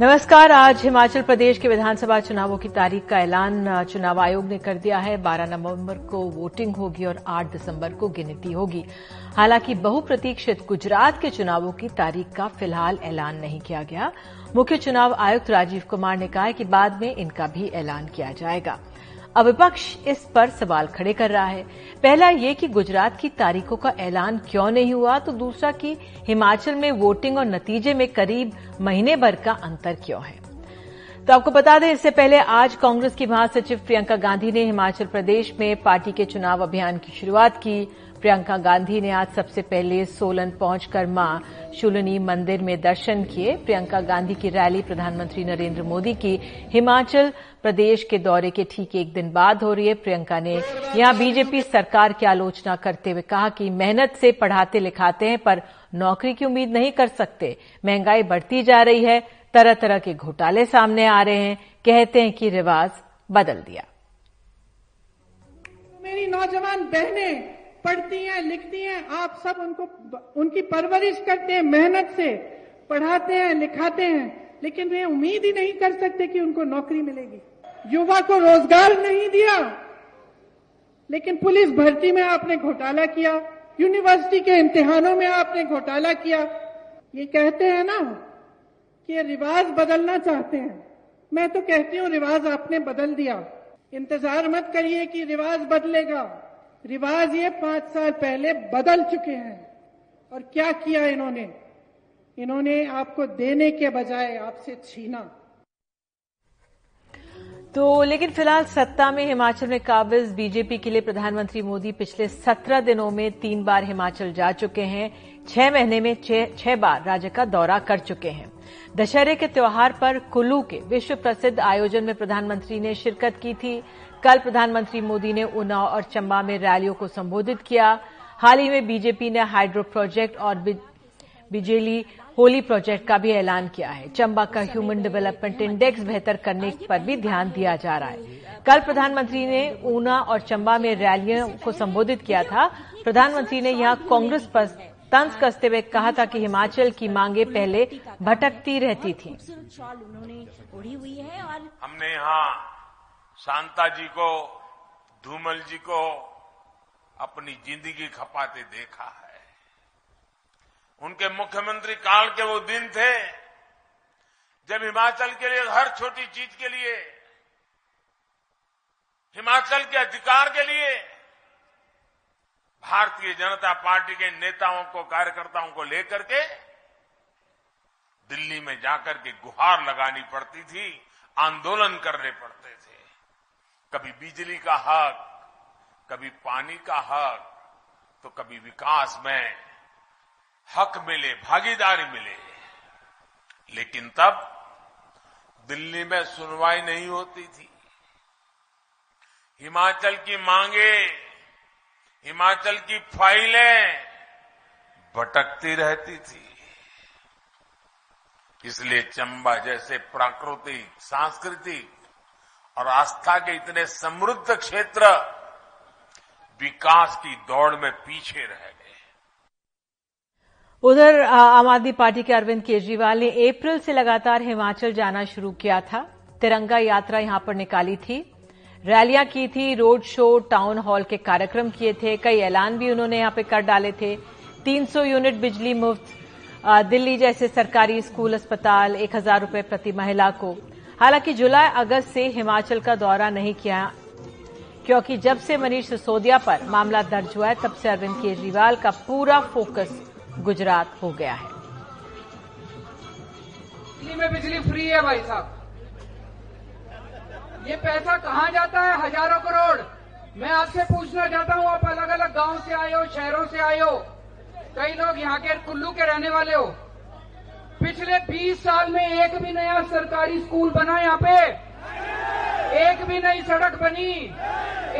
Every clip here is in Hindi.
नमस्कार, आज हिमाचल प्रदेश के विधानसभा चुनावों की तारीख का ऐलान चुनाव आयोग ने कर दिया है। 12 नवंबर को वोटिंग होगी और 8 दिसंबर को गिनती होगी। हालाँकि बहुप्रतीक्षित गुजरात के चुनावों की तारीख का फ़िलहाल ऐलान नहीं किया गया। मुख्य चुनाव आयुक्त राजीव कुमार ने कहा कि बाद में इनका भी ऐलान किया जाएगा। अब विपक्ष इस पर सवाल खड़े कर रहा है। पहला ये कि गुजरात की तारीखों का ऐलान क्यों नहीं हुआ तो दूसरा कि हिमाचल में वोटिंग और नतीजे में करीब महीने भर का अंतर क्यों है? तो आपको बता दें, इससे पहले आज कांग्रेस की महासचिव प्रियंका गांधी ने हिमाचल प्रदेश में पार्टी के चुनाव अभियान की शुरुआत की। प्रियंका गांधी ने आज सबसे पहले सोलन पहुंचकर माँ शूलनी मंदिर में दर्शन किए। प्रियंका गांधी की रैली प्रधानमंत्री नरेंद्र मोदी की। हिमाचल प्रदेश के दौरे के ठीक एक दिन बाद हो रही है। प्रियंका ने यहाँ बीजेपी सरकार की आलोचना करते हुए कहा कि मेहनत से पढ़ाते लिखाते हैं, पर नौकरी की उम्मीद नहीं कर सकते। महँगाई बढ़ती जा रही है। तरह तरह के घोटाले सामने आ रहे हैं। कहते हैं कि रिवाज बदल दिया। मेरी नौजवान बहनें पढ़ती हैं, लिखती हैं, आप सब उनको उनकी परवरिश करते हैं मेहनत से, पढ़ाते हैं, लिखाते हैं, लेकिन वे उम्मीद ही नहीं कर सकते कि उनको नौकरी मिलेगी। युवा को रोज़गार नहीं दिया, लेकिन पुलिस भर्ती में आपने घोटाला किया, यूनिवर्सिटी के इम्तिहानों में आपने घोटाला किया। ये कहते हैं ना कि ये रिवाज बदलना चाहते हैं। मैं तो कहती हूँ, रिवाज आपने बदल दिया। इंतज़ार मत करिए कि रिवाज बदलेगा। रिवाज ये पाँच साल पहले बदल चुके हैं। और क्या किया इन्होंने? इन्होंने आपको देने के बजाय आपसे छीना। तो लेकिन फ़िलहाल सत्ता में हिमाचल में काबिज बीजेपी के लिए प्रधानमंत्री मोदी पिछले सत्रह दिनों में तीन बार हिमाचल जा चुके हैं। छह महीने में छह बार राज्य का दौरा कर चुके हैं। दशहरे के त्योहार पर कुल्लू के विश्व प्रसिद्ध आयोजन में प्रधानमंत्री ने शिरकत की थी। कल प्रधानमंत्री मोदी ने उन्नाव और चंबा में रैलियों को संबोधित किया। हाल ही में बीजेपी ने हाइड्रो प्रोजेक्ट और बिजेली होली प्रोजेक्ट का भी ऐलान किया है। चंबा का ह्यूमन डेवलपमेंट इंडेक्स बेहतर करने पर भी ध्यान दिया जा रहा है। कल प्रधानमंत्री ने ऊना और चंबा में रैलियों को संबोधित किया था। प्रधानमंत्री ने यहाँ कांग्रेस पर तंज कसते हुए कहा था कि हिमाचल की मांगे पहले भटकती रहती थी। हमने यहाँ शांता जी को, धूमल जी को अपनी ज़िंदगी खपाते देखा है। उनके मुख्यमंत्री काल के वो दिन थे, जब हिमाचल के लिए, हर छोटी चीज़ के लिए, हिमाचल के अधिकार के लिए, भारतीय जनता पार्टी के नेताओं को, कार्यकर्ताओं को लेकर के, दिल्ली में जाकर के गुहार लगानी पड़ती थी, आंदोलन करने पड़ते थे। कभी बिजली का हक, कभी पानी का हक तो कभी विकास में हक मिले, भागीदारी मिले। लेकिन तब दिल्ली में सुनवाई नहीं होती थी। हिमाचल की मांगे, हिमाचल की फाइलें भटकती रहती थी। इसलिए चंबा जैसे प्राकृतिक, सांस्कृतिक और आस्था के इतने समृद्ध क्षेत्र विकास की दौड़ में पीछे रह गए उधर आम आदमी पार्टी के अरविंद केजरीवाल ने अप्रैल से लगातार हिमाचल जाना शुरू किया था। तिरंगा यात्रा यहाँ पर निकाली थी। रैलियाँ की थी, रोड शो, टाउन हॉल के कार्यक्रम किए थे, कई ऐलान भी उन्होंने यहाँ पे कर डाले थे। 300 यूनिट बिजली मुफ़्त दिल्ली जैसे सरकारी स्कूल, अस्पताल, एक हज़ार रुपये प्रति महिला को। हालाँकि जुलाई अगस्त से हिमाचल का दौरा नहीं किया, क्योंकि जब से मनीष सिसोदिया पर मामला दर्ज हुआ है, तब से अरविंद केजरीवाल का पूरा फोकस गुजरात हो गया है। दिल्ली में बिजली फ्री है भाई साहब। ये पैसा कहाँ जाता है? हज़ारों करोड़। मैं आपसे पूछना चाहता हूँ, आप अलग अलग गाँव से आए हो, शहरों से आए हो? कई लोग यहाँ के कुल्लू के रहने वाले हो। पिछले 20 साल में एक भी नया सरकारी स्कूल बना यहाँ पे। एक भी नई सड़क बनी।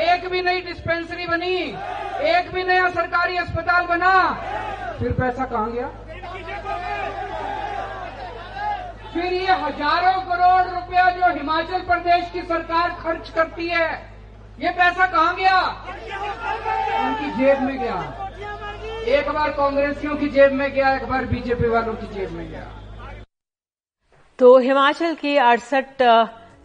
एक भी नई डिस्पेंसरी बनी। एक भी नया सरकारी अस्पताल बना। फिर पैसा कहाँ गया? फिर ये हज़ारों करोड़ रुपया जो हिमाचल प्रदेश की सरकार खर्च करती है, ये पैसा कहाँ गया? उनकी जेब में गया। एक बार कांग्रेसियों की जेब में गया, एक बार बीजेपी वालों की जेब में गया। तो हिमाचल की अड़सठ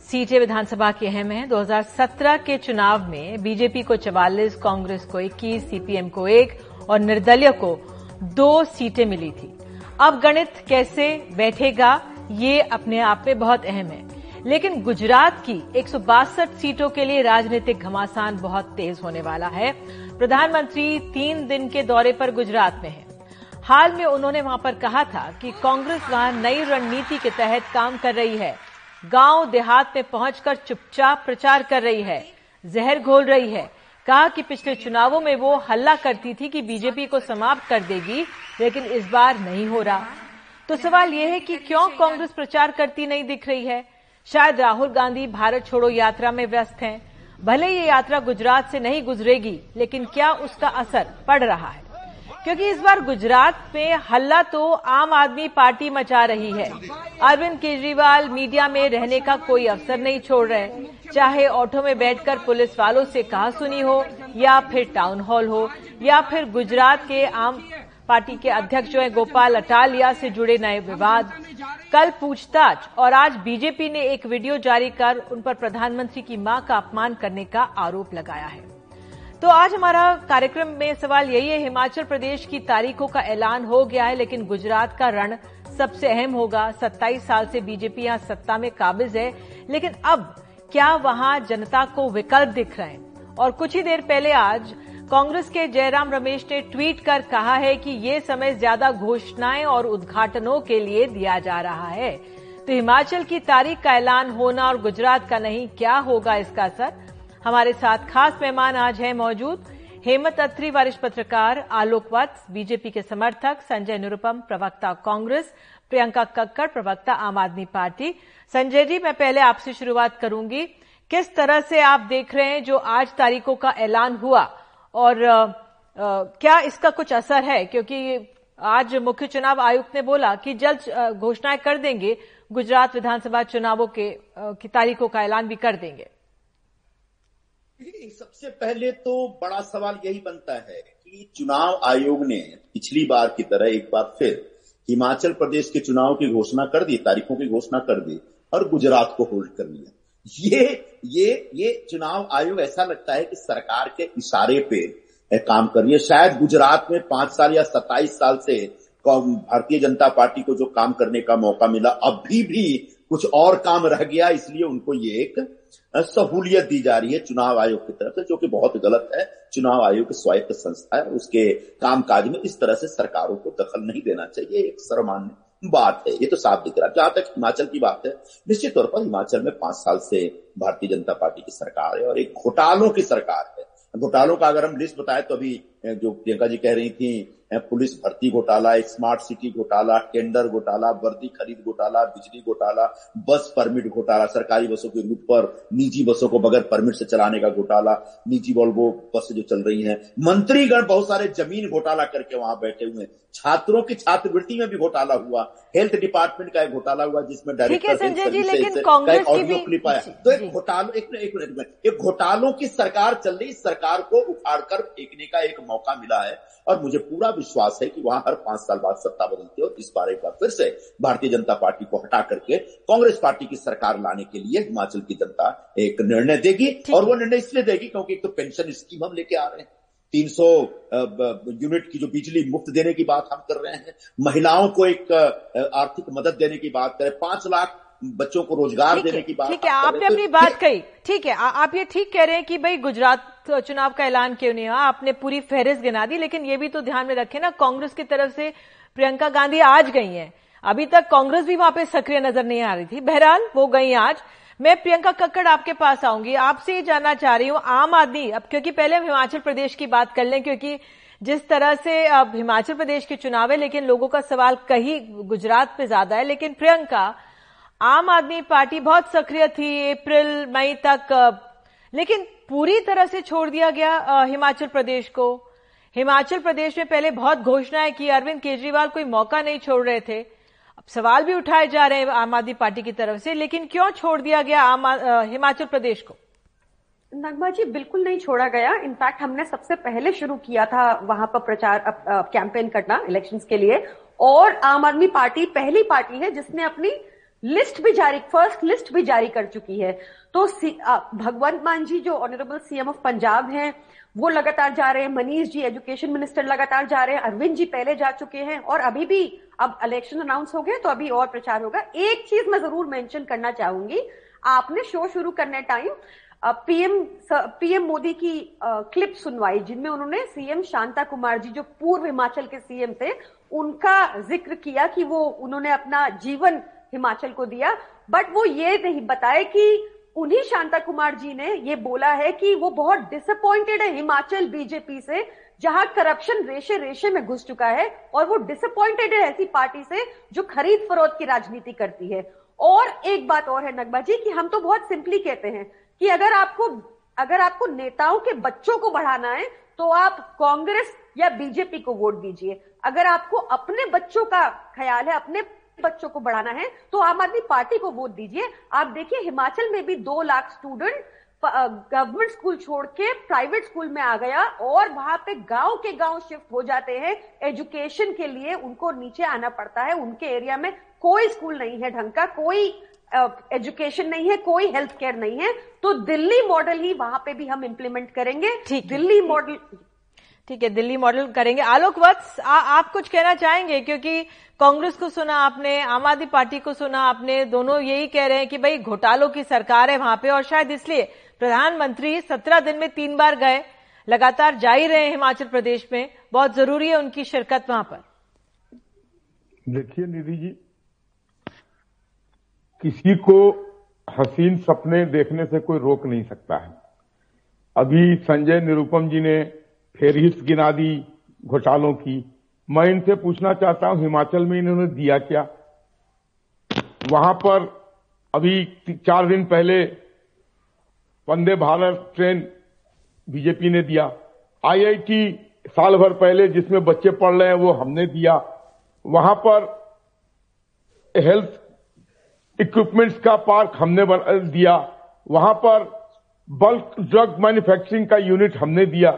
सीटें विधानसभा की अहम हैं। 2017 के चुनाव में बीजेपी को 44 कांग्रेस को 21 सीपीएम को एक और निर्दलीय को दो सीटें मिली थी। अब गणित कैसे बैठेगा, ये अपने आप में बहुत अहम है। लेकिन गुजरात की एक सौ बासठ सीटों के लिए राजनीतिक घमासान बहुत तेज होने वाला है। प्रधानमंत्री तीन दिन के दौरे पर गुजरात में हैं। हाल में उन्होंने वहाँ पर कहा था कि कांग्रेस वहाँ नई रणनीति के तहत काम कर रही है। गाँव देहात में पहुंचकर चुपचाप प्रचार कर रही है। जहर घोल रही है। कहा कि पिछले चुनावों में वो हल्ला करती थी कि बीजेपी को समाप्त कर देगी, लेकिन इस बार नहीं हो रहा। तो सवाल यह है कि क्यों कांग्रेस प्रचार करती नहीं दिख रही है? शायद राहुल गांधी भारत छोड़ो यात्रा में व्यस्त हैं। भले ये यात्रा गुजरात से नहीं गुजरेगी, लेकिन क्या उसका असर पड़ रहा है? क्योंकि इस बार गुजरात में हल्ला तो आम आदमी पार्टी मचा रही है। अरविंद केजरीवाल मीडिया में रहने का कोई अवसर नहीं छोड़ रहे चाहे ऑटो में बैठकर पुलिस वालों से कहा सुनी हो, या फिर टाउन हॉल हो, या फिर गुजरात के आम पार्टी के अध्यक्ष जो है, गोपाल अटालिया से जुड़े नए विवाद। कल पूछताछ और आज बीजेपी ने एक वीडियो जारी कर उन पर प्रधानमंत्री की माँ का अपमान करने का आरोप लगाया है। तो आज हमारा कार्यक्रम में सवाल यही है, हिमाचल प्रदेश की तारीखों का ऐलान हो गया है, लेकिन गुजरात का रण सबसे अहम होगा। 27 साल से बीजेपी यहाँ सत्ता में काबिज है, लेकिन अब क्या वहाँ जनता को विकल्प दिख रहे हैं? और कुछ ही देर पहले आज कांग्रेस के जयराम रमेश ने ट्वीट कर कहा है कि ये समय ज़्यादा घोषणाएँ और उद्घाटनों के लिए दिया जा रहा है। तो हिमाचल की तारीख का ऐलान होना और गुजरात का नहीं, क्या होगा इसका असर? हमारे साथ खास मेहमान आज हैं मौजूद। हेमंत अत्री, वरिष्ठ पत्रकार, आलोक वत्स, बीजेपी के समर्थक, संजय निरुपम, प्रवक्ता कांग्रेस, प्रियंका कक्कड़, प्रवक्ता आम आदमी पार्टी। संजय जी, मैं पहले आपसे शुरुआत करूँगी। किस तरह से आप देख रहे हैं जो आज तारीखों का ऐलान हुआ? और आ, आ, क्या इसका कुछ असर है? क्योंकि आज मुख्य चुनाव आयुक्त ने बोला कि जल्द घोषणाएँ कर देंगे गुजरात विधानसभा चुनावों के की तारीखों का ऐलान भी कर देंगे। सबसे पहले तो बड़ा सवाल यही बनता है कि चुनाव आयोग ने पिछली बार की तरह एक बार फिर हिमाचल प्रदेश के चुनाव की घोषणा कर दी तारीखों की घोषणा कर दी और गुजरात को होल्ड कर लिया। ये ये ये चुनाव आयोग ऐसा लगता है कि सरकार के इशारे पे काम कर रही है। शायद गुजरात में पाँच साल या सत्ताईस साल से भारतीय जनता पार्टी को जो काम करने का मौका मिला, अभी भी कुछ और काम रह गया, इसलिए उनको ये एक सहूलियत दी जा रही है चुनाव आयोग की तरफ़ से, जो कि बहुत गलत है। चुनाव आयोग की स्वायत्त संस्था है, उसके कामकाज में इस तरह से सरकारों को दखल नहीं देना चाहिए एक सर्वमान्य बात है, ये तो साफ़ दिख रहा है। जहाँ तक हिमाचल की बात है, निश्चित तौर पर हिमाचल में पाँच साल से भारतीय जनता पार्टी की सरकार है और एक घोटालों की सरकार है। घोटालों का अगर हम लिस्ट बताए तो अभी जो प्रियंका जी कह रही थी पुलिस भर्ती घोटाला स्मार्ट सिटी घोटाला टेंडर घोटाला वर्दी खरीद घोटाला बिजली घोटाला बस परमिट घोटाला सरकारी बसों के रूट पर निजी बसों को बगैर परमिट से चलाने का घोटाला निजी वॉल्वो बस जो चल रही हैं मंत्रीगण बहुत सारे ज़मीन घोटाला करके वहाँ बैठे हुए छात्रों की छात्रवृत्ति में भी घोटाला हुआ हेल्थ डिपार्टमेंट का एक घोटाला हुआ जिसमें डायरेक्टर ऑडियो क्लिप आया। तो एक घोटालों एक मिनट एक घोटालों की सरकार चल रही सरकार को उखाड़ कर फेंकने का एक मौका मिला है और मुझे पूरा विश्वास है कि वहाँ हर पाँच साल बाद सत्ता बदलती है और इस बार एक बार फिर से भारतीय जनता पार्टी को हटा करके कांग्रेस पार्टी की सरकार लाने के लिए हिमाचल की जनता एक निर्णय देगी और वो निर्णय इसलिए देगी क्योंकि एक तो पेंशन स्कीम हम लेके आ रहे हैं। 300 यूनिट की जो बिजली मुफ़्त देने की बात हम कर रहे हैं। महिलाओं को एक आर्थिक मदद देने की बात करें। पाँच लाख बच्चों को रोज़गार देने की बात ठीक है आपने अपनी बात कही। ठीक है आप ये ठीक कह रहे हैं कि भाई गुजरात चुनाव का ऐलान क्यों नहीं हुआ? आपने पूरी फहरिस्त गिना दी लेकिन ये भी तो ध्यान में रखें ना कांग्रेस की तरफ़ से प्रियंका गांधी आज गई हैं। अभी तक कांग्रेस भी वहाँ पे सक्रिय नज़र नहीं आ रही थी। बहरहाल वो गई आज। मैं प्रियंका कक्कड़ आपके पास आऊँगी। आपसे ये जानना चाह रही हूँ आम आदमी अब क्योंकि पहले हम हिमाचल प्रदेश की बात कर लें क्योंकि जिस तरह से अब हिमाचल प्रदेश के चुनाव है लेकिन लोगों का सवाल कहीं गुजरात पे ज़्यादा है लेकिन प्रियंका आम आदमी पार्टी बहुत सक्रिय थी, अप्रैल, मई तक लेकिन पूरी तरह से छोड़ दिया गया हिमाचल प्रदेश को। हिमाचल प्रदेश में पहले बहुत घोषणाएँ की, अरविंद केजरीवाल कोई मौका नहीं छोड़ रहे थे। अब सवाल भी उठाए जा रहे हैं आम आदमी पार्टी की तरफ़ से, लेकिन क्यों छोड़ दिया गया आम हिमाचल प्रदेश को? नगमा जी, बिल्कुल नहीं छोड़ा गया। इनफैक्ट हमने सबसे पहले शुरू किया था वहाँ पर प्रचार कैंपेन करना, इलेक्शंस के लिए। और आम आदमी पार्टी पहली पार्टी है जिसने अपनी लिस्ट भी जारी फ़र्स्ट लिस्ट भी जारी कर चुकी है। तो भगवंत मान जी, जो ऑनरेबल सीएम ऑफ़ पंजाब हैं, वो लगातार जा रहे हैं। मनीष जी एजुकेशन मिनिस्टर लगातार जा रहे हैं। अरविंद जी पहले जा चुके हैं। और अभी भी अब इलेक्शन अनाउंस हो गए तो अभी और प्रचार होगा। एक चीज़ मैं ज़रूर मेंशन करना चाहूँगी। आपने शो शुरू करने टाइम पीएम पीएम मोदी की क्लिप सुनवाई, जिनमें उन्होंने सीएम शांता कुमार जी, जो पूर्व हिमाचल के सीएम थे, उनका ज़िक्र किया कि वो, उन्होंने अपना जीवन हिमाचल को दिया। बट वो ये नहीं बताए कि उन्हीं शांता कुमार जी ने ये बोला है कि वो बहुत डिसअपॉइंटेड है हिमाचल बीजेपी से, जहाँ करप्शन रेशे रेशे में घुस चुका है और वो डिसअपॉइंटेड है ऐसी पार्टी से जो खरीद फरोख्त की राजनीति करती है। और एक बात और है नकबा जी, कि हम तो बहुत सिंपली कहते हैं कि अगर आपको अगर आपको नेताओं के बच्चों को बढ़ाना है तो आप कांग्रेस या बीजेपी को वोट दीजिए। अगर आपको अपने बच्चों का ख्याल है, अपने बच्चों को बढ़ाना है तो आम आदमी पार्टी को वोट दीजिए। आप देखिए हिमाचल में भी दो लाख स्टूडेंट गवर्नमेंट स्कूल छोड़ के प्राइवेट स्कूल में आ गया और वहाँ पे गाँव के गाँव शिफ्ट हो जाते हैं। एजुकेशन के लिए उनको नीचे आना पड़ता है। उनके एरिया में कोई स्कूल नहीं है ढंग का कोई एजुकेशन नहीं है कोई हेल्थ केयर नहीं है। तो दिल्ली मॉडल ही वहाँ पे भी हम इंप्लीमेंट करेंगे। दिल्ली मॉडल ठीक है, दिल्ली मॉडल करेंगे। आलोक वत्स आप कुछ कहना चाहेंगे? क्योंकि कांग्रेस को सुना आपने, आम आदमी पार्टी को सुना आपने, दोनों यही कह रहे हैं कि भाई घोटालों की सरकार है वहाँ पे, और शायद इसलिए प्रधानमंत्री सत्रह दिन में तीन बार गए, लगातार जा ही रहे हैं हिमाचल प्रदेश में। बहुत ज़रूरी है उनकी शिरकत वहाँ पर। देखिए निधि जी, किसी को हसीन सपने देखने से कोई रोक नहीं सकता है। अभी संजय निरुपम जी ने फेरिस्त गिना दी घोटालों की। मैं इनसे पूछना चाहता हूँ, हिमाचल में इन्होंने दिया क्या? वहाँ पर अभी चार दिन पहले वंदे भारत ट्रेन बीजेपी ने दिया। आईआईटी साल भर पहले जिसमें बच्चे पढ़ रहे हैं वो हमने दिया। वहाँ पर हेल्थ इक्विपमेंट्स का पार्क हमने दिया। वहाँ पर बल्क ड्रग मैन्युफैक्चरिंग का यूनिट हमने दिया।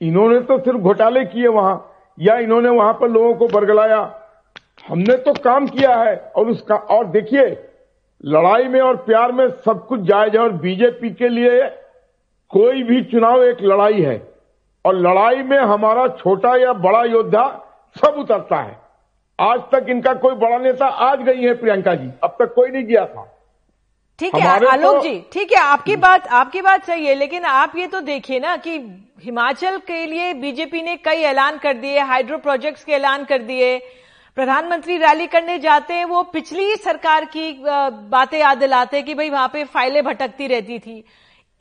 इन्होंने तो सिर्फ़ घोटाले किए वहाँ या इन्होंने वहाँ पर लोगों को बरगलाया। हमने तो काम किया है और उसका और देखिए लड़ाई में और प्यार में सब कुछ जायज़ है और बीजेपी के लिए कोई भी चुनाव एक लड़ाई है। और लड़ाई में हमारा छोटा या बड़ा योद्धा सब उतरता है। आज तक इनका कोई बड़ा नेता आज गई है प्रियंका जी। अब तक कोई नहीं गया था। ठीक है आलोक तो, जी ठीक है आपकी बात आपकी बात सही है लेकिन आप ये तो देखिए ना कि हिमाचल के लिए बीजेपी ने कई ऐलान कर दिए हाइड्रो प्रोजेक्ट्स के ऐलान कर दिए। प्रधानमंत्री रैली करने जाते हैं वो पिछली सरकार की बातें याद दिलाते कि भाई वहाँ पे फाइलें भटकती रहती थी।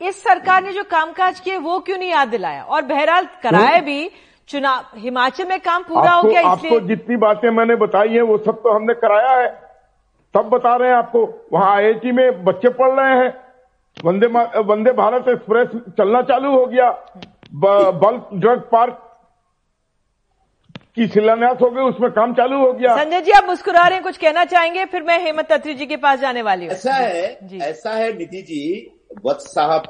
इस सरकार ने जो कामकाज किए वो क्यों नहीं याद दिलाया? और बहरहाल कराए भी चुनाव हिमाचल में काम पूरा हो गया इसलिए आपको जितनी बातें मैंने बताई है वो सब तो हमने कराया है। सब बता रहे हैं आपको। वहाँ आईआईटी में बच्चे पढ़ रहे हैं। वंदे वंदे भारत एक्सप्रेस चलना चालू हो गया। बल्क ड्रग पार्क की शिलान्यास हो गई उसमें काम चालू हो गया। संजय जी आप मुस्कुरा रहे हैं कुछ कहना चाहेंगे? फिर मैं हेमंत अत्री जी के पास जाने वाली हूँ। ऐसा है ऐसा है निधि जी वत्स साहब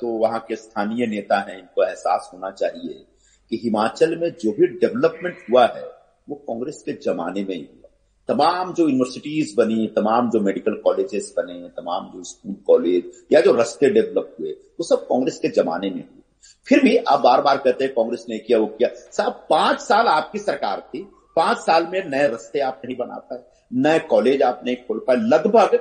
तो वहाँ के स्थानीय नेता हैं इनको एहसास होना चाहिए कि हिमाचल में जो भी डेवलपमेंट हुआ है वो कांग्रेस के जमाने में ही हुआ। तमाम जो यूनिवर्सिटीज बनी तमाम जो मेडिकल कॉलेजेस बने तमाम जो स्कूल कॉलेज या जो रस्ते डेवलप हुए वो सब कांग्रेस के जमाने में हुए। फिर भी आप बार बार कहते हैं कांग्रेस ने किया, वो किया। साहब, पाँच साल आपकी सरकार थी, पाँच साल में नए रस्ते आप नहीं बना पाए, नए कॉलेज आप नहीं खोल पाए। लगभग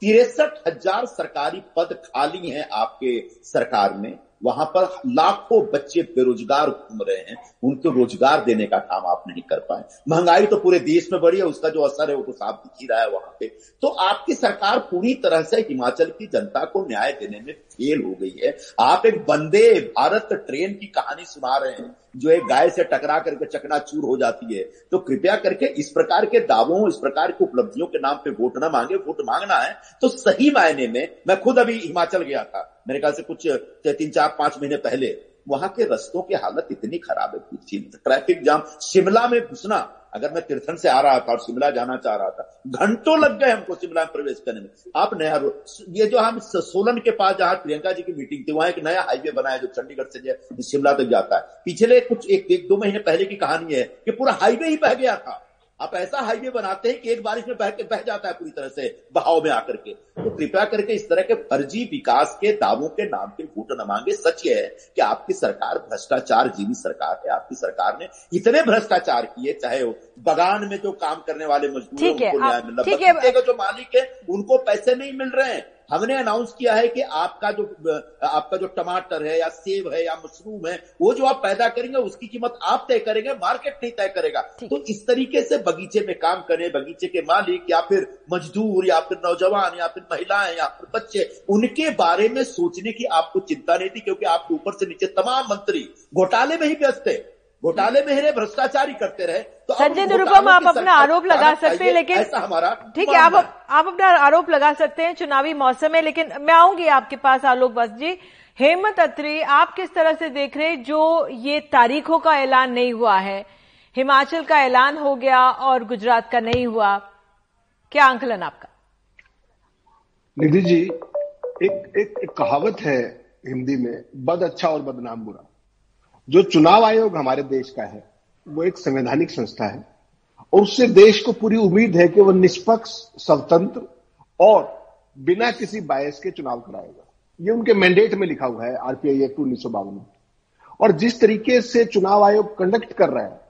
तिरसठ हज़ार सरकारी पद खाली हैं आपके सरकार में। वहाँ पर लाखों बच्चे बेरोजगार घूम रहे हैं, उनको रोज़गार देने का काम आप नहीं कर पाए। महँगाई तो पूरे देश में बढ़ी है, उसका जो असर है वो तो साफ़ दिख ही रहा है वहाँ पे। तो आपकी सरकार पूरी तरह से हिमाचल की जनता को न्याय देने में फेल हो गई है। आप एक बंदे भारत ट्रेन की कहानी सुना रहे हैं, जो एक गाय से टकरा करके चकनाचूर हो जाती है। तो कृपया करके इस प्रकार के दावों, इस प्रकार की उपलब्धियों के नाम पे वोट न मांगे, वोट मांगना है तो सही मायने में मैं खुद अभी हिमाचल गया था। मेरे ख्याल से कुछ तीन चार पाँच महीने पहले वहाँ के रस्तों की हालत इतनी खराब है ट्रैफ़िक जाम शिमला में घुसना अगर मैं तीर्थन से आ रहा था और शिमला जाना चाह रहा था घंटों लग गए हमको शिमला में प्रवेश करने में। आप नया ये जो हम सोलन के पास जहाँ प्रियंका जी की मीटिंग थी वहाँ एक नया हाईवे बनाया जो चंडीगढ़ से शिमला तक जाता है। पिछले कुछ एक, एक दो महीने पहले की कहानी है कि पूरा हाईवे ही बह गया था। आप ऐसा हाईवे बनाते हैं कि एक बारिश में बह के बह जाता है पूरी तरह से बहाव में आकर के। तो कृपया करके इस तरह के फर्जी विकास के दावों के नाम के वोट न मांगे। सच ये है कि आपकी सरकार भ्रष्टाचार जीवी सरकार है। आपकी सरकार ने इतने भ्रष्टाचार किए चाहे वो बगान में जो काम करने वाले मजदूर उनको न्याय आप- मिल रहा है। जो मालिक है उनको पैसे नहीं मिल रहे हैं। हमने अनाउंस किया है कि आपका जो आपका जो टमाटर है या सेब है या मशरूम है वो जो आप पैदा करेंगे उसकी कीमत आप तय करेंगे मार्केट नहीं तय करेगा। तो इस तरीके से बगीचे में काम करें बगीचे के मालिक या फिर मजदूर या फिर नौजवान या फिर महिलाएँ या फिर बच्चे उनके बारे में सोचने की आपको चिंता नहीं थी क्योंकि आपके ऊपर से नीचे तमाम मंत्री घोटाले में ही व्यस्त थे। घोटाले में ही रहे भ्रष्टाचार ही करते रहे तो संजय निरुपम आप अपना आरोप लगा सकते हैं लेकिन ऐसा हमारा ठीक है आप आप अपना आरोप लगा सकते हैं चुनावी मौसम में लेकिन मैं आऊँगी आपके पास आलोक बस जी हेमंत अत्री आप किस तरह से देख रहे हैं? जो ये तारीखों का ऐलान नहीं हुआ है हिमाचल का ऐलान हो गया और गुजरात का नहीं हुआ क्या आंकलन आपका? निधि जी एक, एक एक कहावत है हिंदी में बद अच्छा और बदनाम बुरा। जो चुनाव आयोग हमारे देश का है, वो एक संवैधानिक संस्था है। और उससे देश को पूरी उम्मीद है कि वो निष्पक्ष, स्वतंत्र और बिना किसी बायस के चुनाव कराएगा। ये उनके मैंडेट में लिखा हुआ है आरपीआई एक्ट उन्नीस सौ बावन और जिस तरीके से चुनाव आयोग कंडक्ट कर रहा है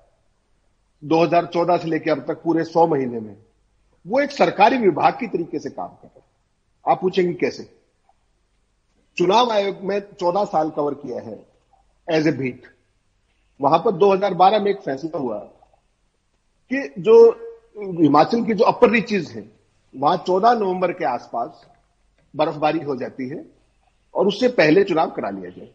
2014 से लेकर अब तक पूरे 100 महीने में, वो एक सरकारी विभाग की तरीके से काम कर रहा है। आप पूछेंगे कैसे? चुनाव आयोग में 14 साल कवर किया है। एज ए बीट वहाँ पर 2012 में एक फैसला हुआ कि जो हिमाचल की जो अपर रीचेज है, वहाँ 14 नवंबर के आसपास बर्फबारी हो जाती है और उससे पहले चुनाव करा लिया जाए।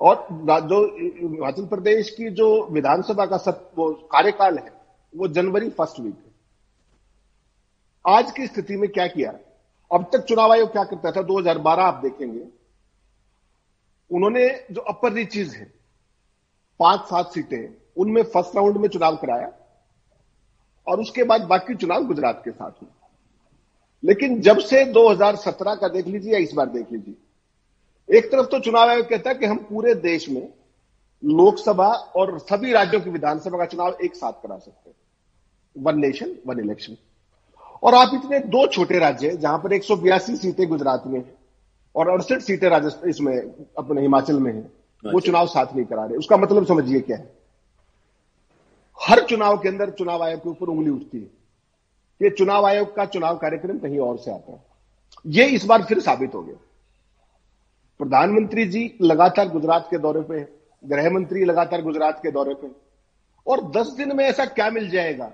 और जो हिमाचल प्रदेश की जो विधानसभा का वो कार्यकाल है, वो जनवरी फ़र्स्ट वीक है। आज की स्थिति में क्या किया? अब तक चुनाव आयोग क्या करता था? 2012 आप देखेंगे उन्होंने जो अपर रीचेज है, पाँच सात सीटें, उनमें फ़र्स्ट राउंड में चुनाव कराया और उसके बाद बाकी चुनाव गुजरात के साथ हुए। लेकिन जब से 2017 का देख लीजिए या इस बार देख लीजिए, एक तरफ़ तो चुनाव आयोग कहता है कि हम पूरे देश में लोकसभा और सभी राज्यों की विधानसभा का चुनाव एक साथ करा सकते हैं। वन नेशन वन इलेक्शन और आप इतने दो छोटे राज्य जहाँ पर एक सौ बयासी सीटें गुजरात में है। और अड़सठ सीटें राजस्थान इसमें अपने हिमाचल में है। वो चुनाव साथ नहीं करा रहे। उसका मतलब समझिए क्या है। हर चुनाव के अंदर चुनाव आयोग के ऊपर उंगली उठती है कि चुनाव आयोग का चुनाव कार्यक्रम कहीं और से आता है। ये इस बार फिर साबित हो गया। प्रधानमंत्री जी लगातार गुजरात के दौरे पे गृह मंत्री लगातार गुजरात के दौरे पे और 10 दिन में ऐसा क्या मिल जाएगा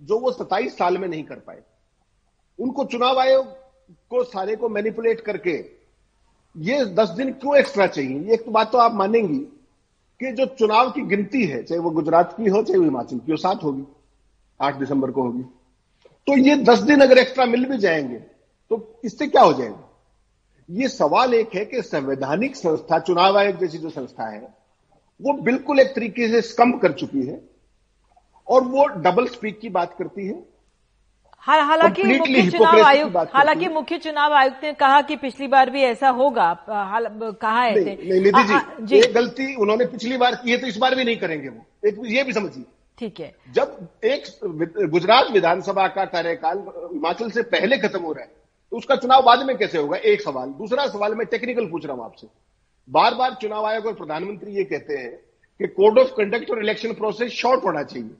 जो वो 27 साल में नहीं कर पाए? उनको चुनाव आयोग को सारे को मैनिपुलेट करके ये 10 दिन क्यों एक्स्ट्रा चाहिए? एक तो बात तो आप मानेंगी कि जो चुनाव की गिनती है, चाहे वो गुजरात की हो, चाहे वो हिमाचल की हो, सात होगी, आठ दिसंबर को होगी। तो ये दस दिन अगर एक्स्ट्रा मिल भी जाएँगे तो इससे क्या हो जाएगा? ये सवाल एक है कि संवैधानिक संस्था, चुनाव आयोग जैसी जो संस्था है, वो बिल्कुल एक तरीके से स्कम्प कर चुकी है और वो डबल स्पीक की बात करती है। हालाँकि मुख्य चुनाव आयुक्त हालाँकि मुख्य चुनाव आयुक्त ने कहा कि पिछली बार भी ऐसा होगा। कहा है नहीं नहीं निधि आ- आ- जी। ये गलती उन्होंने पिछली बार की है तो इस बार भी नहीं करेंगे वो। एक ये भी समझिए। ठीक है। जब एक गुजरात विधानसभा का कार्यकाल हिमाचल से पहले खत्म हो रहा है तो उसका चुनाव बाद में कैसे होगा? एक सवाल। दूसरा सवाल मैं टेक्निकल पूछ रहा हूँ आपसे। बार बार चुनाव आयोग और प्रधानमंत्री ये कहते हैं कि कोड ऑफ़ कंडक्ट और इलेक्शन प्रोसेस शॉर्ट होना चाहिए।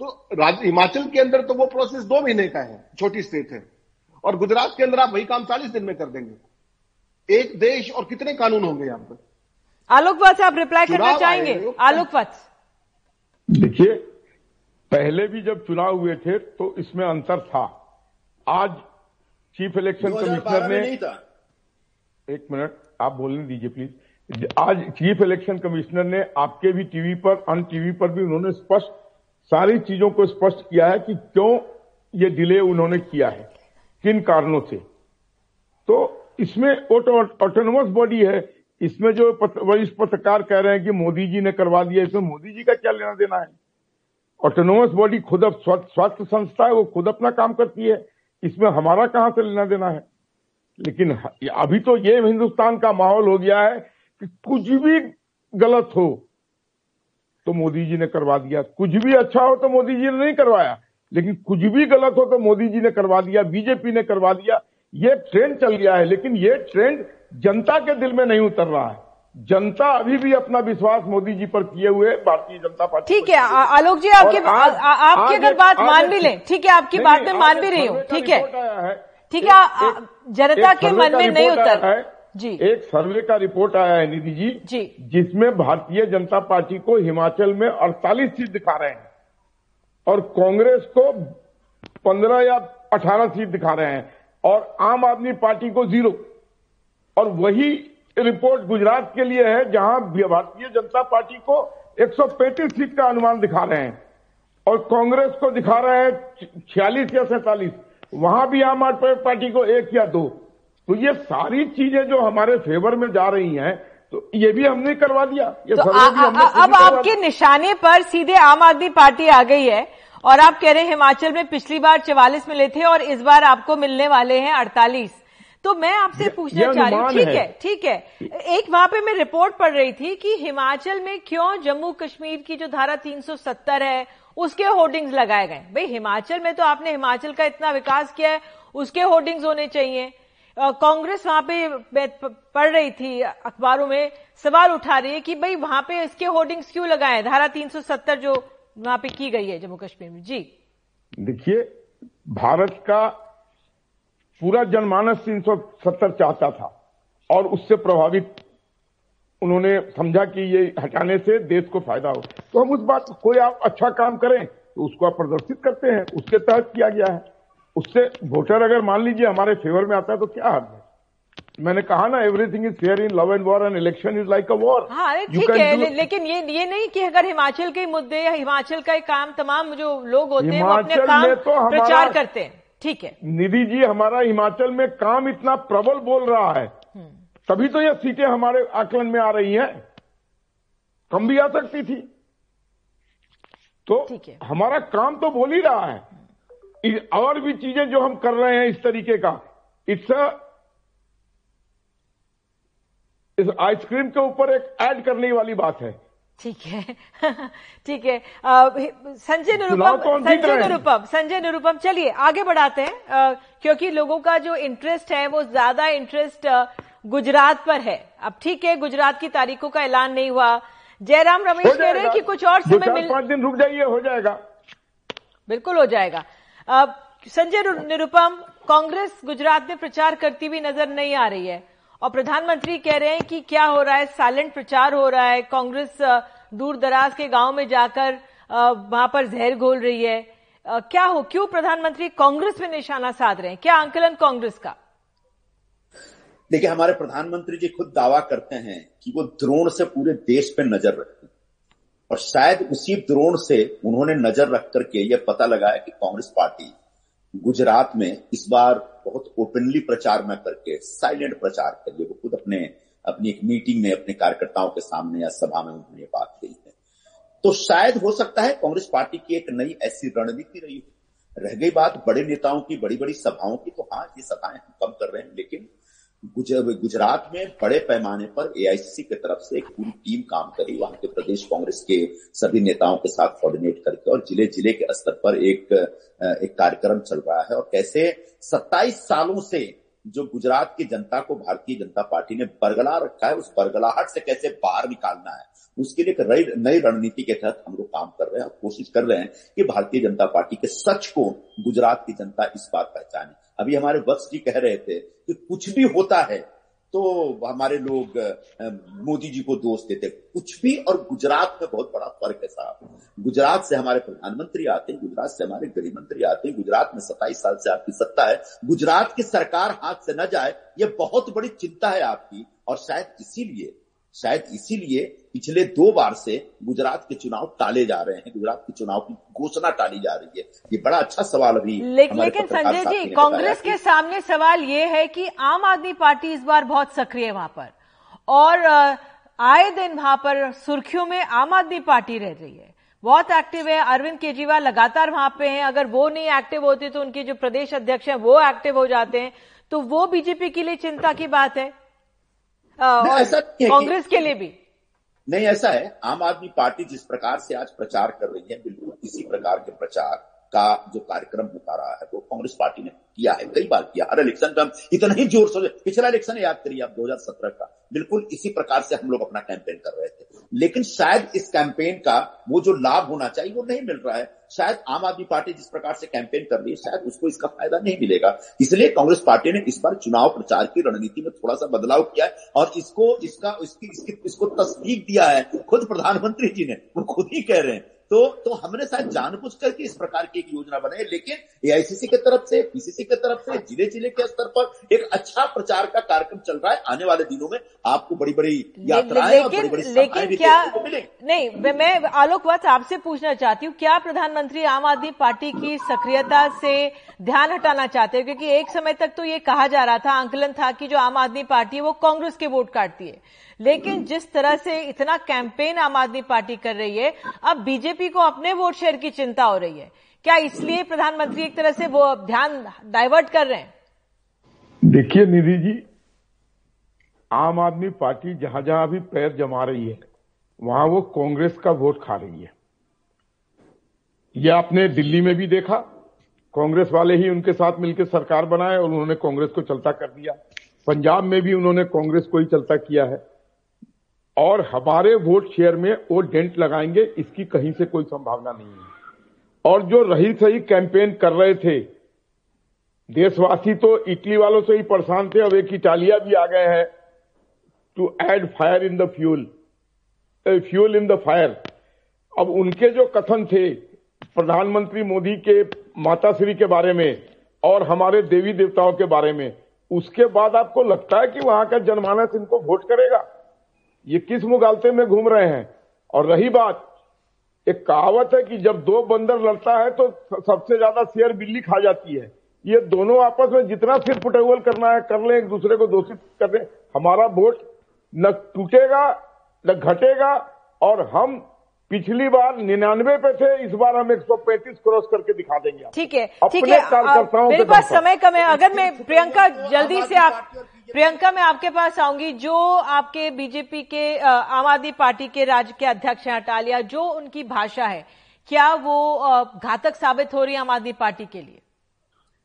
तो राज्य हिमाचल के अंदर तो वो प्रोसेस दो महीने का है छोटी स्टेट है। और गुजरात के अंदर आप वही काम चालीस दिन में कर देंगे। एक देश और कितने कानून होंगे यहाँ पर? आलोक वत्स आप रिप्लाई करना चाहेंगे? आलोक वत्स। देखिए पहले भी जब चुनाव हुए थे तो इसमें अंतर था। आज चीफ इलेक्शन कमिश्नर ने नहीं था। एक मिनट आप बोलने दीजिए प्लीज़ आज चीफ इलेक्शन कमिश्नर ने आपके भी टीवी पर अन टीवी पर भी उन्होंने स्पष्ट सारी चीज़ों को स्पष्ट किया है कि क्यों ये डिले उन्होंने किया है, किन कारणों से। तो इसमें ऑटोनोमस बॉडी है। इसमें जो वरिष्ठ पत्रकार कह रहे हैं कि मोदी जी ने करवा दिया, इसमें मोदी जी का क्या लेना देना है? ऑटोनोमस बॉडी खुद अब स्वास्थ्य संस्था है, वो खुद अपना काम करती है। इसमें हमारा कहाँ से लेना देना है? लेकिन अभी तो ये हिंदुस्तान का माहौल हो गया है कि कुछ भी गलत हो तो मोदी जी ने करवा दिया। कुछ भी अच्छा हो तो मोदी जी ने नहीं करवाया। लेकिन कुछ भी गलत हो तो मोदी जी ने करवा दिया बीजेपी ने करवा दिया। ये ट्रेंड चल गया है लेकिन ये ट्रेंड जनता के दिल में नहीं उतर रहा है। जनता अभी भी अपना विश्वास मोदी जी पर किए हुए भारतीय जनता पार्टी ठीक है आलोक जी आपकी आपकी अगर बात मान भी लें ठीक है आपकी बात में मान भी रही हूँ ठीक है। ठीक है जनता के मन में नहीं उतर। जी। एक सर्वे का रिपोर्ट आया है निधि जी। जी। जिसमें भारतीय जनता पार्टी को हिमाचल में 48 सीट दिखा रहे हैं और कांग्रेस को 15 या 18 सीट दिखा रहे हैं और आम आदमी पार्टी को ज़ीरो। और वही रिपोर्ट गुजरात के लिए है जहाँ भारतीय जनता पार्टी को 135 सीट का अनुमान दिखा रहे हैं और कांग्रेस को दिखा रहे हैं छियालीस या सैतालीस। वहाँ भी आम आदमी पार्टी को एक या दो। तो ये सारी चीज़ें जो हमारे फेवर में जा रही हैं तो ये भी हमने करवा दिया। ये तो आ, भी हमने आ, अब आपके निशाने पर सीधे आम आदमी पार्टी आ गई है और आप कह रहे हैं हिमाचल में पिछली बार चवालीस मिले थे और इस बार आपको मिलने वाले हैं अड़तालीस। तो मैं आपसे पूछना चाह रही हूँ ठीक है। ठीक है। एक वहाँ पे मैं रिपोर्ट पढ़ रही थी कि हिमाचल में क्यों जम्मू कश्मीर की जो धारा 370 है उसके होर्डिंग्स लगाए गए। भाई हिमाचल में तो आपने हिमाचल का इतना विकास किया है उसके होर्डिंग्स होने चाहिए। कांग्रेस वहाँ पे पढ़ रही थी अखबारों में, सवाल उठा रही है कि भाई वहाँ पे इसके होर्डिंग्स क्यों लगाए धारा 370 जो वहाँ पे की गई है जम्मू कश्मीर में। जी। देखिए, भारत का पूरा जनमानस 370 चाहता था और उससे प्रभावित उन्होंने समझा कि ये हटाने से देश को फ़ायदा हो। तो हम उस बात कोई आप अच्छा काम करें तो उसको आप प्रदर्शित करते हैं, उसके तहत किया गया है। उससे वोटर अगर मान लीजिए हमारे फेवर में आता है तो क्या हद है? मैंने कहा ना everything is fair in love and war and election is like a war हाँ ठीक है ले, लेकिन ये ये नहीं कि अगर हिमाचल के मुद्दे या हिमाचल का काम तमाम जो लोग होते हैं वो अपने काम तो प्रचार करते हैं। ठीक है। निधि जी हमारा हिमाचल में काम इतना प्रबल बोल रहा है। तभी तो ये सीटें हमारे आकलन में आ रही हैं। कम भी आ सकती थी। तो। हमारा काम तो बोल ही रहा है। और भी चीज़ें जो हम कर रहे हैं इस तरीके का। इट्स इस आइसक्रीम के ऊपर एक ऐड करने वाली बात है। ठीक है। ठीक है। संजय निरुपम संजय निरुपम संजय निरुपम चलिए आगे बढ़ाते हैं। क्योंकि लोगों का जो इंटरेस्ट है वो ज़्यादा इंटरेस्ट गुजरात पर है। अब ठीक है गुजरात की तारीखों का ऐलान नहीं हुआ। जयराम रमेश कह रहे हैं कि कुछ और समय मिल पाँच दिन रुक जाइए हो जाएगा। बिल्कुल हो जाएगा। संजय निरुपम, कांग्रेस गुजरात में प्रचार करती हुई नज़र नहीं आ रही है। और प्रधानमंत्री कह रहे हैं कि क्या हो रहा है? साइलेंट प्रचार हो रहा है। कांग्रेस दूर दराज के गाँव में जाकर वहाँ पर जहर घोल रही है। क्या हो, क्यों प्रधानमंत्री कांग्रेस में निशाना साध रहे हैं? क्या आंकलन कांग्रेस का? देखिए, हमारे प्रधानमंत्री जी खुद दावा करते हैं कि वो द्रोण से पूरे देश पे नज़र रखते हैं। और शायद उसी द्रोण से उन्होंने नज़र रख करके ये पता लगाया कि कांग्रेस पार्टी गुजरात में इस बार बहुत ओपनली प्रचार न करके साइलेंट प्रचार करिए वो खुद अपने, अपनी एक मीटिंग में, अपने कार्यकर्ताओं के सामने या सभा में उन्होंने बात कही है। तो शायद हो सकता है कांग्रेस पार्टी की एक नई ऐसी रणनीति रही रह गई बात बड़े नेताओं की बड़ी बड़ी सभाओं की तो हाँ ये सभाएँ हम कम कर रहे हैं, लेकिन गुजरात में बड़े पैमाने पर एआईसीसी की तरफ़ से एक पूरी टीम काम करी वहाँ के प्रदेश कांग्रेस के सभी नेताओं के साथ कोऑर्डिनेट करके और ज़िले ज़िले के स्तर पर एक एक कार्यक्रम चल रहा है। और कैसे 27 सालों से जो गुजरात की जनता को भारतीय जनता पार्टी ने बरगला रखा है, उस बरगलाहट से कैसे बाहर निकालना है, उसके लिए एक नई रणनीति के तहत हम लोग काम कर रहे हैं और कोशिश कर रहे हैं कि भारतीय जनता पार्टी के सच को गुजरात की जनता इस बार पहचाने। अभी हमारे वत्स जी कह रहे थे कि कुछ भी होता है तो हमारे लोग मोदी जी को दोष देते कुछ भी और गुजरात में बहुत बड़ा फ़र्क है साहब। गुजरात से हमारे प्रधानमंत्री आते हैं, गुजरात से हमारे गृह मंत्री आते हैं, गुजरात में सत्ताईस साल से आपकी सत्ता है। गुजरात की सरकार हाथ से न जाए, ये बहुत बड़ी चिंता है आपकी, और शायद इसीलिए शायद इसीलिए पिछले दो बार से गुजरात के चुनाव टाले जा रहे हैं। गुजरात के चुनाव की घोषणा टाली जा रही है। ये बड़ा अच्छा सवाल अभी हमारे लेकिन संजय जी कांग्रेस के सामने सवाल ये है कि आम आदमी पार्टी इस बार बहुत सक्रिय है वहाँ पर। और आए दिन वहाँ पर सुर्खियों में आम आदमी पार्टी रह रही है। बहुत एक्टिव है अरविंद केजरीवाल लगातार वहाँ पे हैं। अगर वो नहीं एक्टिव होते तो उनके जो प्रदेश अध्यक्ष हैं वो एक्टिव हो जाते हैं। तो वो बीजेपी के लिए चिंता की बात है। कांग्रेस के लिए भी। नहीं, ऐसा है, आम आदमी पार्टी जिस प्रकार से आज प्रचार कर रही है, बिल्कुल इसी प्रकार के प्रचार का जो कार्यक्रम होता रहा है वो कांग्रेस पार्टी ने किया है कई बार किया। हर इलेक्शन पे हम इतना ही ज़ोर से पिछला इलेक्शन याद करिए आप 2017 का। बिल्कुल इसी प्रकार से हम लोग अपना कैंपेन कर रहे थे। लेकिन शायद इस कैंपेन का वो जो लाभ होना चाहिए वो नहीं मिल रहा है। शायद आम आदमी पार्टी जिस प्रकार से कैंपेन कर रही है शायद उसको इसका फ़ायदा नहीं मिलेगा। इसलिए कांग्रेस पार्टी ने इस बार चुनाव प्रचार की रणनीति में थोड़ा सा बदलाव किया है और इसको इसका इसकी, इसकी इसको तस्दीक दिया है। खुद प्रधानमंत्री जी ने वो खुद ही कह रहे हैं। तो तो हमने शायद जानबूझ करके इस प्रकार की एक योजना बनाई लेकिन एआईसीसी के तरफ़ से पीसीसी के तरफ़ से ज़िले ज़िले के स्तर पर एक अच्छा प्रचार का कार्यक्रम चल रहा है। आने वाले दिनों में आपको बड़ी बड़ी यात्राएँ और बड़ी बड़ी लेकिन क्या नहीं मैं आलोक वत्स आपसे पूछना चाहती हूँ क्या प्रधानमंत्री आम आदमी पार्टी की सक्रियता से ध्यान हटाना चाहते हैं? क्योंकि एक समय तक तो ये कहा जा रहा था आंकलन था कि जो आम आदमी पार्टी है वो कांग्रेस के वोट काटती है। लेकिन जिस तरह से इतना कैंपेन आम आदमी पार्टी कर रही है, अब बीजेपी को अपने वोट शेयर की चिंता हो रही है। क्या इसलिए प्रधानमंत्री एक तरह से वो ध्यान डाइवर्ट कर रहे हैं? देखिए निधि जी, आम आदमी पार्टी जहाँ जहाँ अभी पैर जमा रही है, वहाँ वो कांग्रेस का वोट खा रही है। यह आपने दिल्ली में भी देखा, कांग्रेस वाले ही उनके साथ मिलकर सरकार बनाए और उन्होंने कांग्रेस को चलता कर दिया। पंजाब में भी उन्होंने कांग्रेस को ही चलता किया है। और हमारे वोट शेयर में वो डेंट लगाएँगे, इसकी कहीं से कोई संभावना नहीं है। और जो रही सही कैंपेन कर रहे थे, देशवासी तो इटली वालों से ही परेशान थे, अब एक इटालिया भी आ गए हैं to add fire in the fuel fuel in the fire अब उनके जो कथन थे प्रधानमंत्री मोदी के माताश्री के बारे में और हमारे देवी देवताओं के बारे में, उसके बाद आपको लगता है कि वहाँ का जनमानस इनको वोट करेगा? ये किस मुगालते में घूम रहे हैं? और रही बात एक कहावत है कि जब दो बंदर लड़ता है तो सबसे ज़्यादा शेयर बिल्ली खा जाती है। ये दोनों आपस में जितना सिर फुटेवल करना है कर ले एक दूसरे को दोषित कर ले हमारा वोट न टूटेगा न घटेगा और हम पिछली बार निन्यानवे पे थे इस बार हम 135 क्रॉस करके दिखा देंगे ठीक है ठीक है। मेरे पास समय कम है। अगर मैं प्रियंका जल्दी से आप प्रियंका, मैं आपके पास आऊँगी, जो आपके बीजेपी के आम आदमी पार्टी के राज्य के अध्यक्ष हैं अटालिया, जो उनकी भाषा है। क्या वो घातक साबित हो रही है आम आदमी पार्टी के लिए?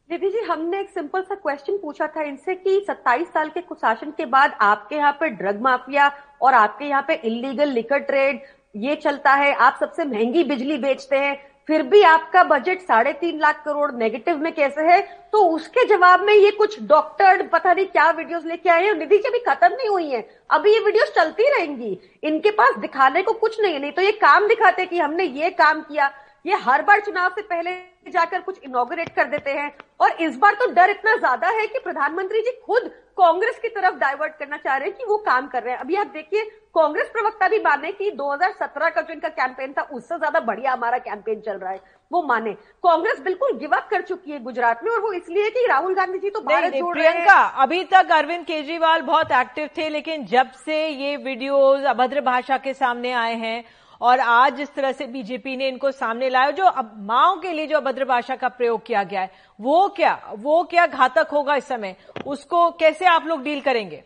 दीदी जी, हमने एक सिंपल सा क्वेश्चन पूछा था इनसे कि 27 साल के कुशासन के बाद आपके यहाँ पे ड्रग माफिया और आपके यहाँ पे इलीगल लिकर ट्रेड, ये चलता है, आप सबसे महँगी बिजली बेचते हैं फिर भी आपका बजट साढ़े तीन लाख करोड़ नेगेटिव में कैसे है? तो उसके जवाब में ये कुछ डॉक्टर पता नहीं क्या वीडियोस लेके आए हैं निधि जी अभी खत्म नहीं हुई है। अभी ये वीडियोस चलती रहेंगी। इनके पास दिखाने को कुछ नहीं है। नहीं तो ये काम दिखाते कि हमने ये काम किया। ये हर बार चुनाव से पहले जाकर कुछ इनोग्रेट कर देते हैं। और इस बार तो डर इतना ज़्यादा है कि प्रधानमंत्री जी खुद कांग्रेस की तरफ़ डाइवर्ट करना चाह रहे हैं कि वो काम कर रहे हैं। अभी आप देखिए कांग्रेस प्रवक्ता भी माने कि 2017 का जो इनका कैंपेन था उससे ज़्यादा बढ़िया हमारा कैंपेन चल रहा है। वो माने। कांग्रेस बिल्कुल गिव अप कर चुकी है गुजरात में और वो इसलिए कि राहुल गांधी जी तो भारत जोड़ प्रियंका अभी तक अरविंद केजरीवाल बहुत एक्टिव थे लेकिन जब से ये वीडियोज़ अभद्र भाषा के सामने आए हैं और आज जिस तरह से बीजेपी ने इनको सामने लाया, जो अब माओ के लिए जो अभद्र भाषा का प्रयोग किया गया है, वो क्या वो क्या घातक होगा इस समय? उसको कैसे आप लोग डील करेंगे?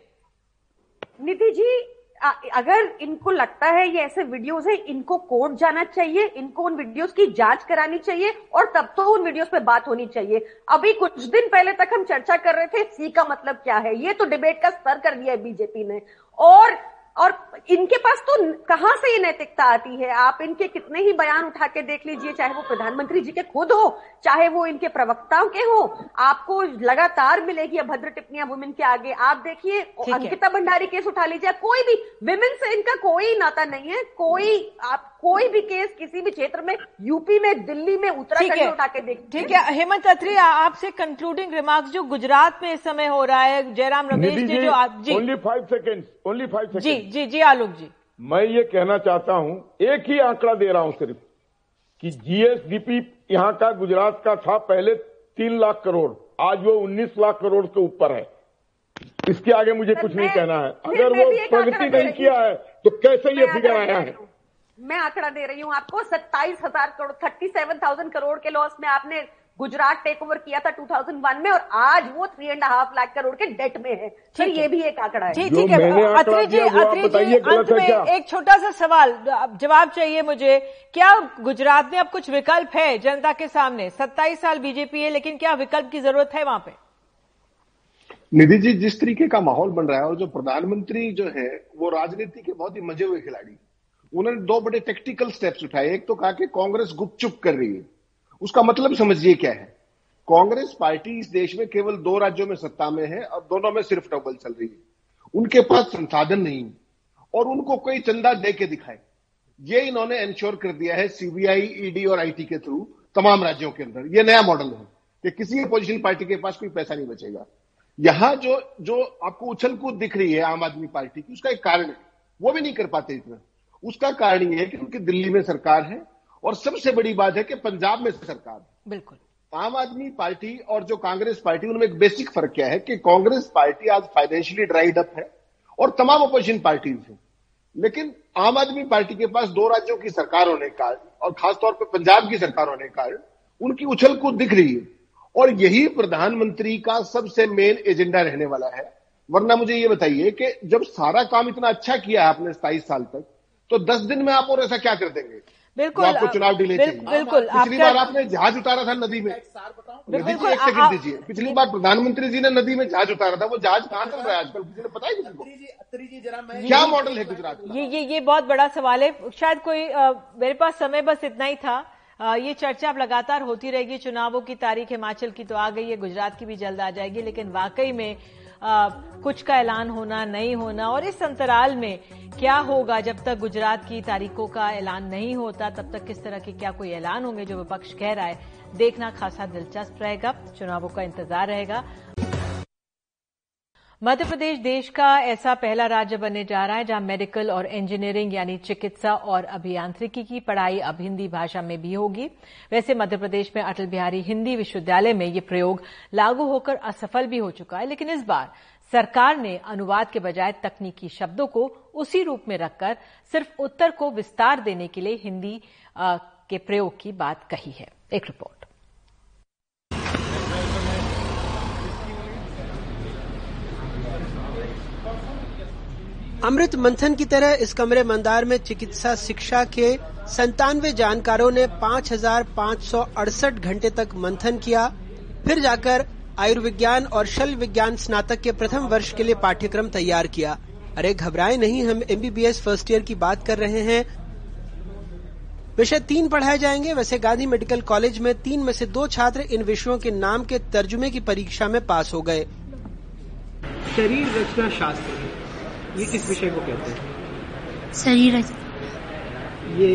नीति जी अगर इनको लगता है ये ऐसे वीडियोस है, इनको कोर्ट जाना चाहिए, इनको उन वीडियोस की जाँच करानी चाहिए, और तब तो उन वीडियोस पे बात होनी चाहिए। अभी कुछ दिन पहले तक हम चर्चा कर रहे थे, सी का मतलब क्या है? ये तो डिबेट का स्तर कर दिया है बीजेपी ने। और और इनके पास तो कहाँ से ये नैतिकता आती है? आप इनके कितने ही बयान उठा के देख लीजिए चाहे वो प्रधानमंत्री जी के खुद हो चाहे वो इनके प्रवक्ताओं के हो आपको लगातार मिलेगी अभद्र टिप्पणियाँ वुमेन के आगे। आप देखिए अंकिता भंडारी केस उठा लीजिए कोई भी विमेन से इनका कोई नाता नहीं है। कोई आप कोई भी केस किसी भी क्षेत्र में यूपी में दिल्ली में उत्तराखंड में उठा के देख ठीक है। हेमंत अत्री आपसे कंक्लूडिंग रिमार्क्स जो गुजरात में इस समय हो रहा है जयराम रमेश जी जो आप जी। Only five second only five second जी जी जी आलोक जी। मैं ये कहना चाहता हूँ एक ही आंकड़ा दे रहा हूँ सिर्फ़ कि जीएसडीपी यहाँ का गुजरात का था पहले तीन लाख करोड़ आज वो उन्नीस लाख करोड़ के ऊपर है। इसके आगे मुझे कुछ नहीं कहना है। अगर वो प्रगति नहीं किया है। तो कैसे ये फिगर आया है। मैं आंकड़ा दे रही हूँ आपको सत्ताईस हज़ार crore thirty seven thousand crore के लॉस में आपने गुजरात टेक ओवर किया था 2001 में और आज वो three and half lakh crore के डेट में है। फिर ये भी एक आंकड़ा है। ठीक ठीक है। अत्री जी अत्री जी अंत में एक छोटा सा सवाल जवाब चाहिए मुझे। क्या गुजरात में अब कुछ विकल्प है जनता के सामने? सत्ताईस साल बीजेपी है लेकिन क्या विकल्प की ज़रूरत है वहाँ पे? निधि जी जिस तरीके का माहौल बन रहा है और जो प्रधानमंत्री जो है वो राजनीति के बहुत ही मज़े हुए खिलाड़ी उन्होंने दो बड़े टेक्टिकल स्टेप्स उठाए। एक तो कहा कि कांग्रेस गुपचुप कर रही है। उसका मतलब समझिए क्या है? कांग्रेस पार्टी इस देश में केवल दो राज्यों में सत्ता में है और दोनों में सिर्फ़ डबल चल रही है। उनके पास संसाधन नहीं और उनको कोई चंदा दे के दिखाए। ये इन्होंने इंश्योर कर दिया है सीबीआई ईडी और आईटी के थ्रू तमाम राज्यों के अंदर। ये नया मॉडल है कि किसी अपोजिशन पार्टी के पास कोई पैसा नहीं बचेगा। यहाँ जो जो आपको उछल कूद दिख रही है आम आदमी पार्टी की, उसका एक कारण है। वो भी नहीं कर पाते इतना। उसका कारण ये है कि उनकी दिल्ली में सरकार है और सबसे बड़ी बात है कि पंजाब में सरकार है। बिल्कुल। आम आदमी पार्टी और जो कांग्रेस पार्टी उनमें एक बेसिक फ़र्क क्या है कि कांग्रेस पार्टी आज फाइनेंशियली ड्राइड अप है और तमाम अपोजिशन पार्टीज़ हैं। लेकिन आम आदमी पार्टी के पास दो राज्यों की सरकार होने के कारण और खासतौर पर पंजाब की सरकार होने के कारण उनकी उछल कूद दिख रही है। और यही प्रधानमंत्री का सबसे मेन एजेंडा रहने वाला है। वरना मुझे ये बताइए कि जब सारा काम इतना अच्छा किया है आपने सताईस साल तक तो दस दिन में आप और ऐसा क्या कर देंगे? बिल्कुल आपको चुनाव डिले बिल्कुल पिछली बार आपने जहाज़ उतारा था नदी में। नदी जी एक सेकंड दीजिए। पिछली बार प्रधानमंत्री जी ने नदी में जहाज़ उतारा था वो जहाज़ कहाँ चल रहा है आजकल? किसी ने पता है किसी को? क्या मॉडल है गुजरात ये ये ये बहुत बड़ा सवाल है। शायद कोई आ, मेरे पास समय बस इतना ही था। ये चर्चा अब लगातार होती रहेगी। चुनावों की तारीख हिमाचल की तो आ गई है गुजरात की भी जल्द आ जाएगी लेकिन वाकई में आ, कुछ का ऐलान होना नहीं होना और इस अंतराल में क्या होगा जब तक गुजरात की तारीखों का ऐलान नहीं होता तब तक किस तरह के क्या कोई ऐलान होंगे जो विपक्ष कह रहा है? देखना खासा दिलचस्प रहेगा चुनावों का इंतज़ार रहेगा। मध्य प्रदेश देश का ऐसा पहला राज्य बनने जा रहा है जहाँ मेडिकल और इंजीनियरिंग यानी चिकित्सा और अभियांत्रिकी की पढ़ाई अब हिंदी भाषा में भी होगी। वैसे मध्य प्रदेश में अटल बिहारी हिंदी विश्वविद्यालय में ये प्रयोग लागू होकर असफल भी हो चुका है, लेकिन इस बार सरकार ने अनुवाद के बजाय तकनीकी शब्दों को उसी रूप में रखकर सिर्फ़ उत्तर को विस्तार देने के लिए हिंदी के प्रयोग की बात कही है। एक रिपोर्ट। अमृत मंथन की तरह इस कमरे मंदार में चिकित्सा शिक्षा के संतानवे जानकारों ने पाँच हज़ार पाँच सौ अड़सठ घंटे तक मंथन किया। फिर जाकर आयुर्विज्ञान और शल विज्ञान स्नातक के प्रथम वर्ष के लिए पाठ्यक्रम तैयार किया। अरे घबराए नहीं, हम एमबीबीएस फ़र्स्ट ईयर की बात कर रहे हैं। विषय तीन पढ़ाए जाएँगे। वैसे गांधी मेडिकल कॉलेज में तीन में से दो छात्र इन विषयों के नाम के तर्जुमे की परीक्षा में पास हो गए। शरीर रचना शास्त्र ये किस विषय को कहते हैं? शरीर ये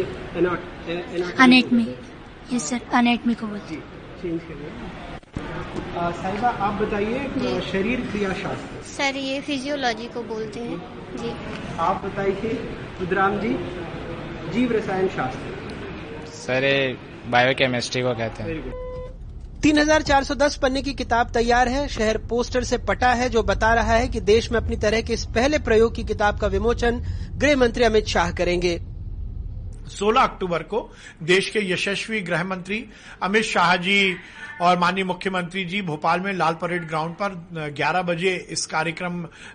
अनेटमी ये सर अनेटमी को बोलते चेंज करिए। साहिबा आप बताइए शरीर क्रिया शास्त्र सर ये फिजियोलॉजी को बोलते हैं। जी। आप बताइए रुद्राम जी जीव रसायन शास्त्र। सर बायोकेमिस्ट्री को कहते हैं। 3410 पन्ने की किताब तैयार है। शहर पोस्टर से पटा है, जो बता रहा है कि देश में अपनी तरह के इस पहले प्रयोग की किताब का विमोचन गृह मंत्री अमित शाह करेंगे। 16 अक्टूबर को देश के यशस्वी गृह मंत्री अमित शाह जी और माननीय मुख्यमंत्री जी भोपाल में लाल परेड ग्राउंड पर 11 बजे इस कार्यक्रम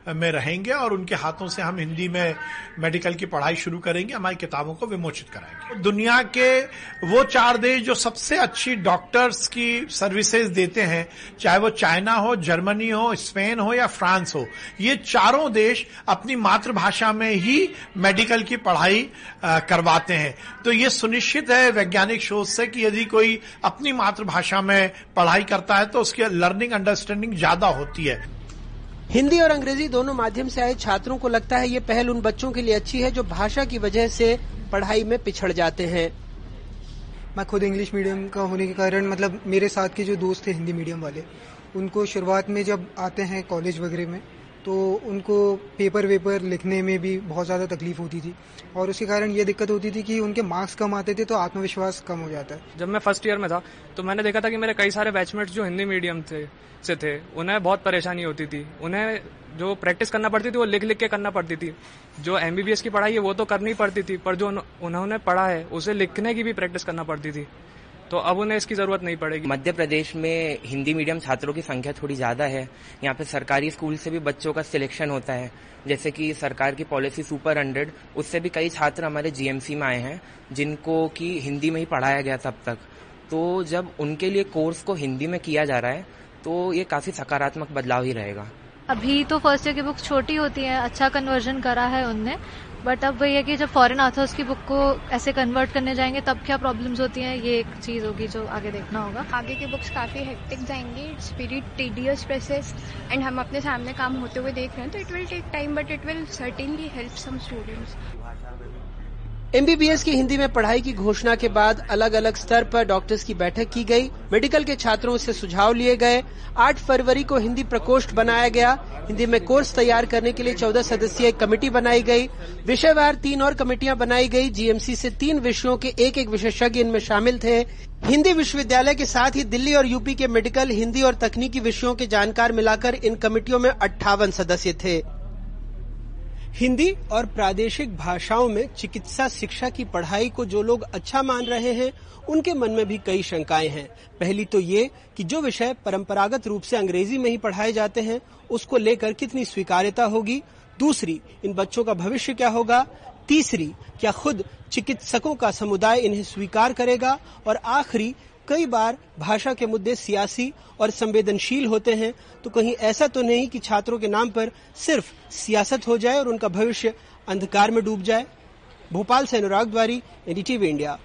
में रहेंगे और उनके हाथों से हम हिंदी में मेडिकल की पढ़ाई शुरू करेंगे, हमारी किताबों को विमोचित कराएँगे। दुनिया के वो चार देश जो सबसे अच्छी डॉक्टर्स की सर्विसेज़ देते हैं, चाहे वो चाइना हो, जर्मनी हो, स्पेन हो या फ्रांस हो, ये चारों देश अपनी मातृभाषा में ही मेडिकल की पढ़ाई करवाते हैं। तो ये सुनिश्चित है वैज्ञानिक शोध से कि यदि कोई अपनी मातृभाषा में पढ़ाई करता है तो उसकी लर्निंग अंडरस्टैंडिंग ज़्यादा होती है। हिंदी और अंग्रेज़ी दोनों माध्यम से आए छात्रों को लगता है ये पहल उन बच्चों के लिए अच्छी है जो भाषा की वजह से पढ़ाई में पिछड़ जाते हैं। मैं खुद इंग्लिश मीडियम का होने के कारण मतलब मेरे साथ के जो दोस्त थे हिंदी मीडियम वाले उनको शुरुआत में जब आते हैं कॉलेज वगैरह में तो उनको पेपर वेपर लिखने में भी बहुत ज़्यादा तकलीफ़ होती थी। और उसके कारण ये दिक्कत होती थी कि उनके मार्क्स कम आते थे तो आत्मविश्वास कम हो जाता है। जब मैं फ़र्स्ट ईयर में था तो मैंने देखा था कि मेरे कई सारे बैचमेट्स जो हिंदी मीडियम थे, से थे, उन्हें बहुत परेशानी होती थी। उन्हें जो प्रैक्टिस करना पड़ती थी, वो लिख लिख के करना पड़ती थी। जो एमबीबीएस की पढ़ाई है, वो तो करनी पड़ती थी, पर जो उन्होंने पढ़ा है, उसे लिखने की भी प्रैक्टिस करना पड़ती थी। तो अब उन्हें इसकी ज़रूरत नहीं पड़ेगी। मध्य प्रदेश में हिंदी मीडियम छात्रों की संख्या थोड़ी ज़्यादा है। यहाँ पे सरकारी स्कूल से भी बच्चों का सिलेक्शन होता है। जैसे कि सरकार की पॉलिसी सुपर हंड्रेड उससे भी कई छात्र हमारे जीएमसी में आए हैं जिनको की हिंदी में ही पढ़ाया गया तब तक। तो जब उनके लिए कोर्स को हिंदी में किया जा रहा है तो ये काफ़ी सकारात्मक बदलाव ही रहेगा। अभी तो फ़र्स्ट ईयर की बुक्स छोटी होती है अच्छा कन्वर्जन करा है उनने। बट अब वही है कि जब फॉरेन ऑथर्स की बुक को ऐसे कन्वर्ट करने जाएँगे, तब क्या प्रॉब्लम्स होती हैं? ये एक चीज़ होगी जो आगे देखना होगा। आगे की बुक्स काफ़ी हेक्टिक जाएँगी। It's very tedious process and हम अपने सामने काम होते हुए देख रहे हैं तो it will take time but it will certainly help some students MBBS की हिंदी में पढ़ाई की घोषणा के बाद अलग अलग स्तर पर डॉक्टर्स की बैठक की गई। मेडिकल के छात्रों से सुझाव लिए गए। 8 फरवरी को हिंदी प्रकोष्ठ बनाया गया। हिंदी में कोर्स तैयार करने के लिए 14 सदस्यीय कमेटी बनाई गई। विषयवार तीन और कमेटियाँ बनाई गई। जीएमसी से तीन विषयों के एक एक विशेषज्ञ इनमें शामिल थे। हिंदी विश्वविद्यालय के साथ ही दिल्ली और यूपी के मेडिकल हिंदी और तकनीकी विषयों के जानकार मिलाकर इन कमेटियों में अट्ठावन सदस्य थे। हिंदी और प्रादेशिक भाषाओं में चिकित्सा शिक्षा की पढ़ाई को जो लोग अच्छा मान रहे हैं, उनके मन में भी कई शंकाएँ हैं। पहली तो ये कि जो विषय परंपरागत रूप से अंग्रेज़ी में ही पढ़ाए जाते हैं, उसको लेकर कितनी स्वीकार्यता होगी? दूसरी, इन बच्चों का भविष्य क्या होगा? तीसरी, क्या खुद चिकित्सकों का समुदाय इन्हें स्वीकार करेगा? और आखिरी कई बार भाषा के मुद्दे सियासी और संवेदनशील होते हैं तो कहीं ऐसा तो नहीं कि छात्रों के नाम पर सिर्फ़ सियासत हो जाए और उनका भविष्य अंधकार में डूब जाए? भोपाल से अनुराग द्वारी एनडीटीवी इंडिया।